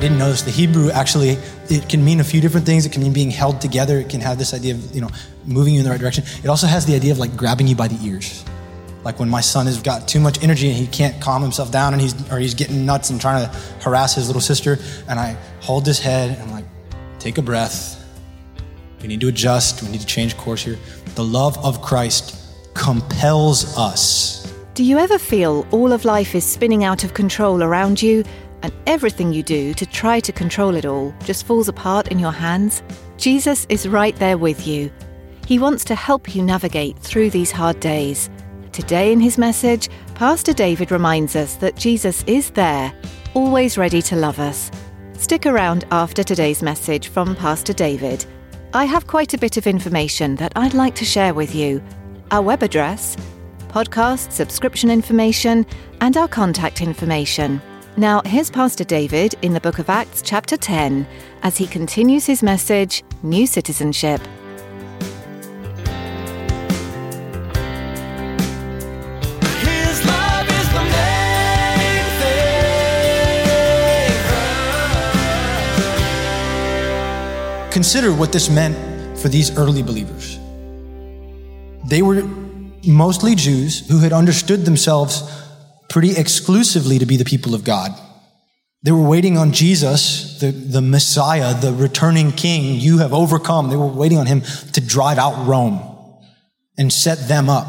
I didn't know this. The Hebrew actually it can mean a few different things. It can mean being held together. It can have this idea of you know moving you in the right direction. It also has the idea of like grabbing you by the ears, like when my son has got too much energy and he can't calm himself down and he's or he's getting nuts and trying to harass his little sister, and I hold his head and I'm like, take a breath. We need to adjust. We need to change course here. The love of Christ compels us. Do you ever feel all of life is spinning out of control around you and everything you do to try to control it all just falls apart in your hands? Jesus is right there with you. He wants to help you navigate through these hard days. Today, in his message, Pastor David reminds us that Jesus is there, always ready to love us. Stick around after today's message from Pastor David. I have quite a bit of information that I'd like to share with you. Our web address, podcast subscription information, and our contact information. Now, here's Pastor David in the book of Acts, chapter 10, as he continues his message New Citizenship. His love is the main thing. Consider what this meant for these early believers. They were mostly Jews who had understood themselves pretty exclusively to be the people of God. They were waiting on Jesus, the, the Messiah, the returning king. You have overcome. They were waiting on him to drive out Rome and set them up.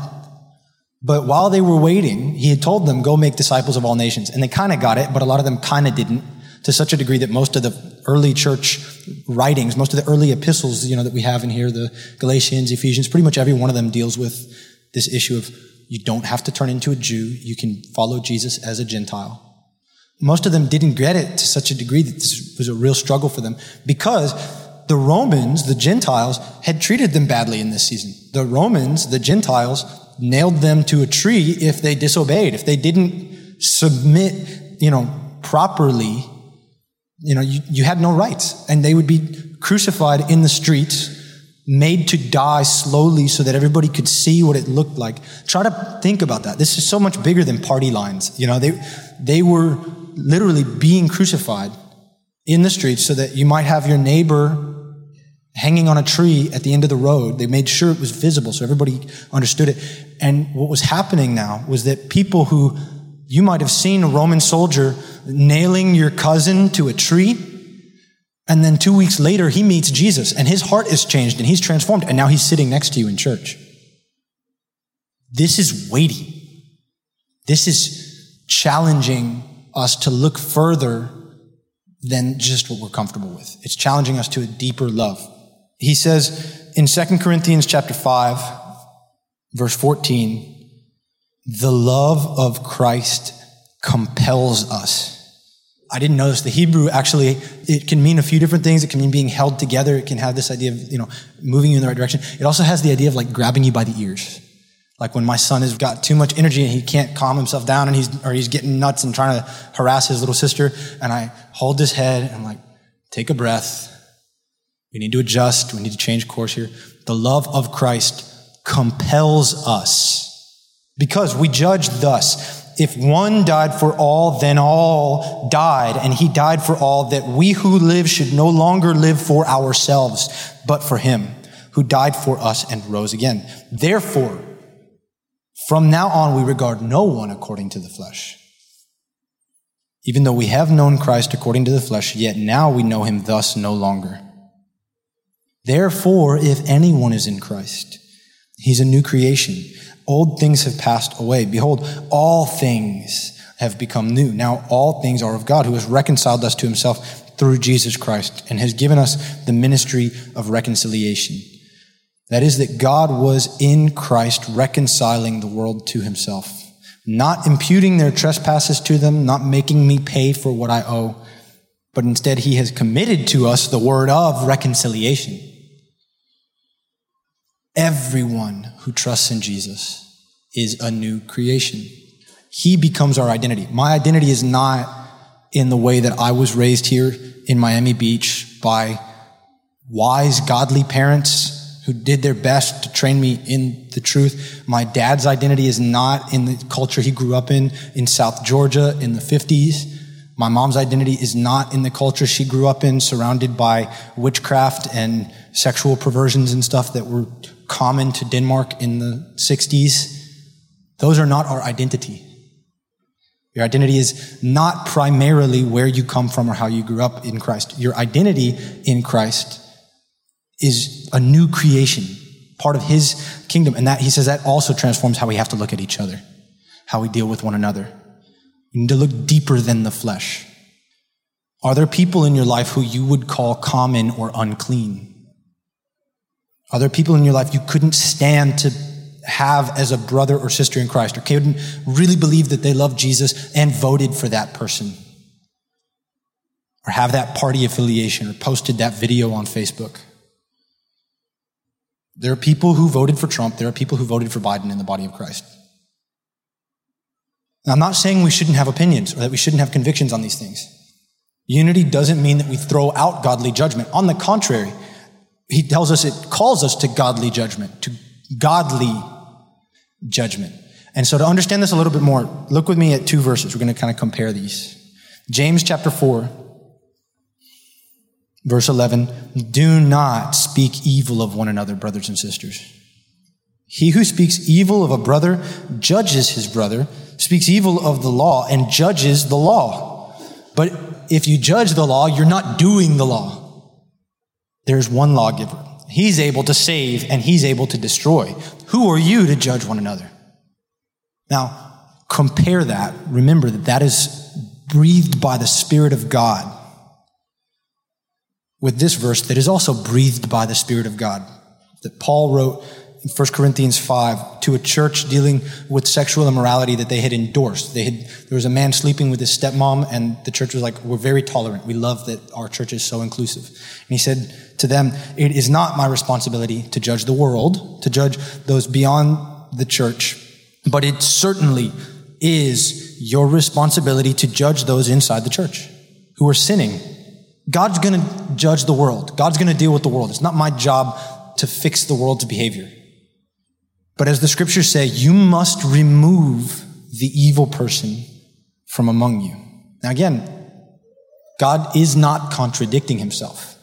But while they were waiting, he had told them, go make disciples of all nations. And they kind of got it, but a lot of them kind of didn't to such a degree that most of the early church writings, most of the early epistles, you know, that we have in here, the Galatians, Ephesians, pretty much every one of them deals with this issue of you don't have to turn into a Jew. You can follow Jesus as a Gentile. Most of them didn't get it to such a degree that this was a real struggle for them because the Romans, the Gentiles, had treated them badly in this season. The Romans, the Gentiles, nailed them to a tree if they disobeyed, if they didn't submit, you know, properly, you know, you, you had no rights. And they would be crucified in the streets, made to die slowly so that everybody could see what it looked like. Try to think about that. This is so much bigger than party lines. You know, they, they were literally being crucified in the streets so that you might have your neighbor hanging on a tree at the end of the road. They made sure it was visible so everybody understood it. And what was happening now was that people who you might have seen a Roman soldier nailing your cousin to a tree. And then two weeks later, he meets Jesus and his heart is changed and he's transformed. And now he's sitting next to you in church. This is weighty. This is challenging us to look further than just what we're comfortable with. It's challenging us to a deeper love. He says in 2 Corinthians chapter 5, verse 14, the love of Christ compels us. I didn't this. The Hebrew actually, it can mean a few different things. It can mean being held together. It can have this idea of, you know, moving you in the right direction. It also has the idea of like grabbing you by the ears. Like when my son has got too much energy and he can't calm himself down and he's, or he's getting nuts and trying to harass his little sister. And I hold his head and I'm like, take a breath. We need to adjust. We need to change course here. The love of Christ compels us because we judge thus. If one died for all, then all died, and he died for all, that we who live should no longer live for ourselves, but for him who died for us and rose again. Therefore, from now on, we regard no one according to the flesh. Even though we have known Christ according to the flesh, yet now we know him thus no longer. Therefore, if anyone is in Christ, he's a new creation. Old things have passed away. Behold, all things have become new. Now all things are of God who has reconciled us to himself through Jesus Christ and has given us the ministry of reconciliation. That is that God was in Christ reconciling the world to himself, not imputing their trespasses to them, not making me pay for what I owe, but instead he has committed to us the word of reconciliation. Everyone who trusts in Jesus is a new creation. He becomes our identity. My identity is not in the way that I was raised here in Miami Beach by wise, godly parents who did their best to train me in the truth. My dad's identity is not in the culture he grew up in, in South Georgia in the 50s. My mom's identity is not in the culture she grew up in, surrounded by witchcraft and sexual perversions and stuff that were common to Denmark in the 60s. Those are not our identity. Your identity is not primarily where you come from or how you grew up in Christ. Your identity in Christ is a new creation, part of his kingdom. And that he says that also transforms how we have to look at each other, how we deal with one another. You need to look deeper than the flesh. Are there people in your life who you would call common or unclean? Are there people in your life you couldn't stand to have as a brother or sister in Christ or couldn't really believe that they love Jesus and voted for that person? Or have that party affiliation or posted that video on Facebook? There are people who voted for Trump. There are people who voted for Biden in the body of Christ. Now, I'm not saying we shouldn't have opinions or that we shouldn't have convictions on these things. Unity doesn't mean that we throw out godly judgment. On the contrary, he tells us it calls us to godly judgment, to godly judgment. And so to understand this a little bit more, look with me at two verses. We're going to kind of compare these. James chapter 4, verse 11. Do not speak evil of one another, brothers and sisters. He who speaks evil of a brother judges his brother, speaks evil of the law, and judges the law. But if you judge the law, you're not doing the law. There's one lawgiver. He's able to save and he's able to destroy. Who are you to judge one another? Now, compare that. Remember that that is breathed by the Spirit of God with this verse that is also breathed by the Spirit of God that Paul wrote in 1 Corinthians 5 to a church dealing with sexual immorality that they had endorsed. They had, there was a man sleeping with his stepmom and the church was like, we're very tolerant. We love that our church is so inclusive. And he said to them, it is not my responsibility to judge the world, to judge those beyond the church, but it certainly is your responsibility to judge those inside the church who are sinning. God's going to judge the world. God's going to deal with the world. It's not my job to fix the world's behavior. But as the scriptures say, you must remove the evil person from among you. Now again, God is not contradicting himself.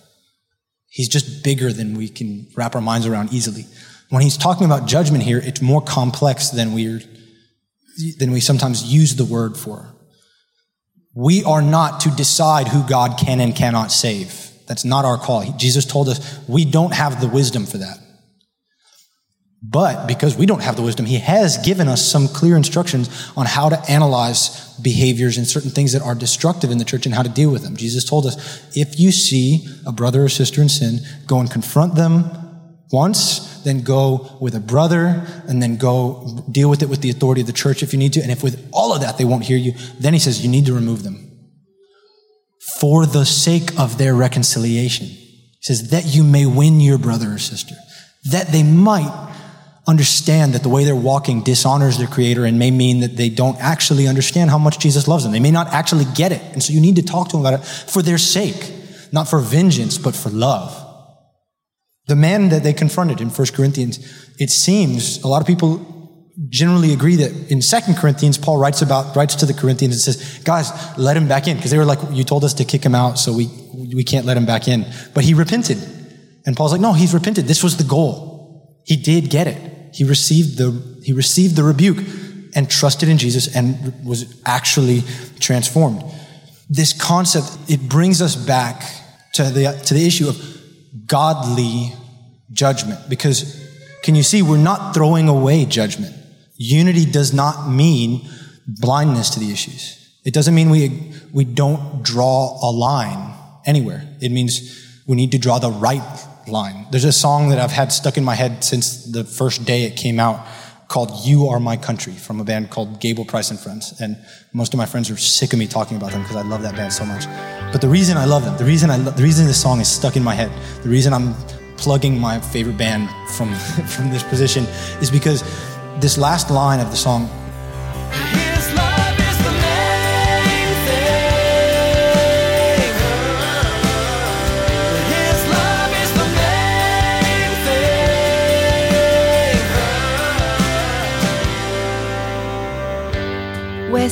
He's just bigger than we can wrap our minds around easily. When he's talking about judgment here, it's more complex than we than we sometimes use the word for. We are not to decide who God can and cannot save. That's not our call. Jesus told us we don't have the wisdom for that. But because we don't have the wisdom, he has given us some clear instructions on how to analyze behaviors and certain things that are destructive in the church and how to deal with them. Jesus told us, if you see a brother or sister in sin, go and confront them once, then go with a brother, and then go deal with it with the authority of the church if you need to. And if with all of that they won't hear you, then he says you need to remove them for the sake of their reconciliation. He says that you may win your brother or sister, that they might understand that the way they're walking dishonors their creator and may mean that they don't actually understand how much Jesus loves them. They may not actually get it. And so you need to talk to them about it for their sake, not for vengeance, but for love. The man that they confronted in 1 Corinthians, it seems a lot of people generally agree that in 2 Corinthians, Paul writes about, writes to the Corinthians and says, guys, let him back in. Because they were like, you told us to kick him out, so we, we can't let him back in. But he repented. And Paul's like, no, he's repented. This was the goal. He did get it. He received the, he received the rebuke and trusted in Jesus and was actually transformed. This concept, it brings us back to the, to the issue of godly judgment. Because can you see, we're not throwing away judgment. Unity does not mean blindness to the issues. It doesn't mean we, we don't draw a line anywhere. It means we need to draw the right line. There's a song that I've had stuck in my head since the first day it came out called You Are My Country from a band called Gable Price and Friends. And most of my friends are sick of me talking about them because I love that band so much. But the reason I love them, the reason I lo- the reason this song is stuck in my head, the reason I'm plugging my favorite band from from this position is because this last line of the song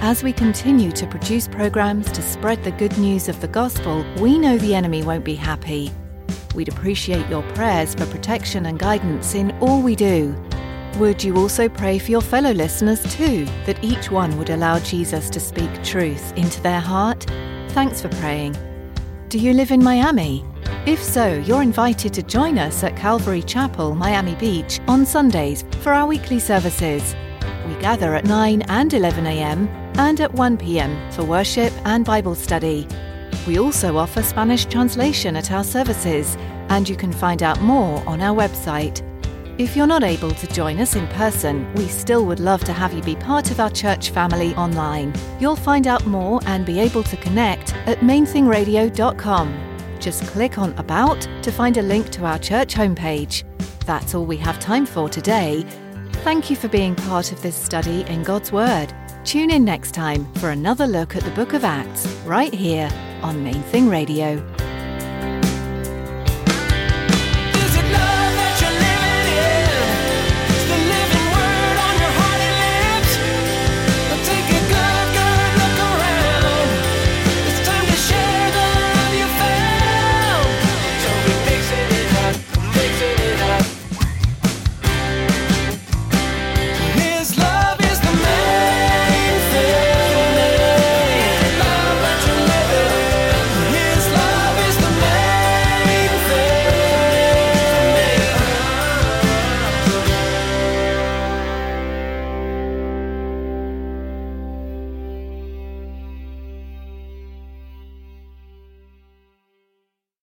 As we continue to produce programs to spread the good news of the gospel, we know the enemy won't be happy. We'd appreciate your prayers for protection and guidance in all we do. Would you also pray for your fellow listeners too, that each one would allow Jesus to speak truth into their heart? Thanks for praying. Do you live in Miami? If so, you're invited to join us at Calvary Chapel, Miami Beach on Sundays for our weekly services. We gather at 9 and 11 a.m. and at 1 p.m. for worship and Bible study. We also offer Spanish translation at our services, and you can find out more on our website. If you're not able to join us in person, we still would love to have you be part of our church family online. You'll find out more and be able to connect at mainthingradio.com. Just click on About to find a link to our church homepage. That's all we have time for today. Thank you for being part of this study in God's Word. Tune in next time for another look at the book of Acts, right here on Main Thing Radio.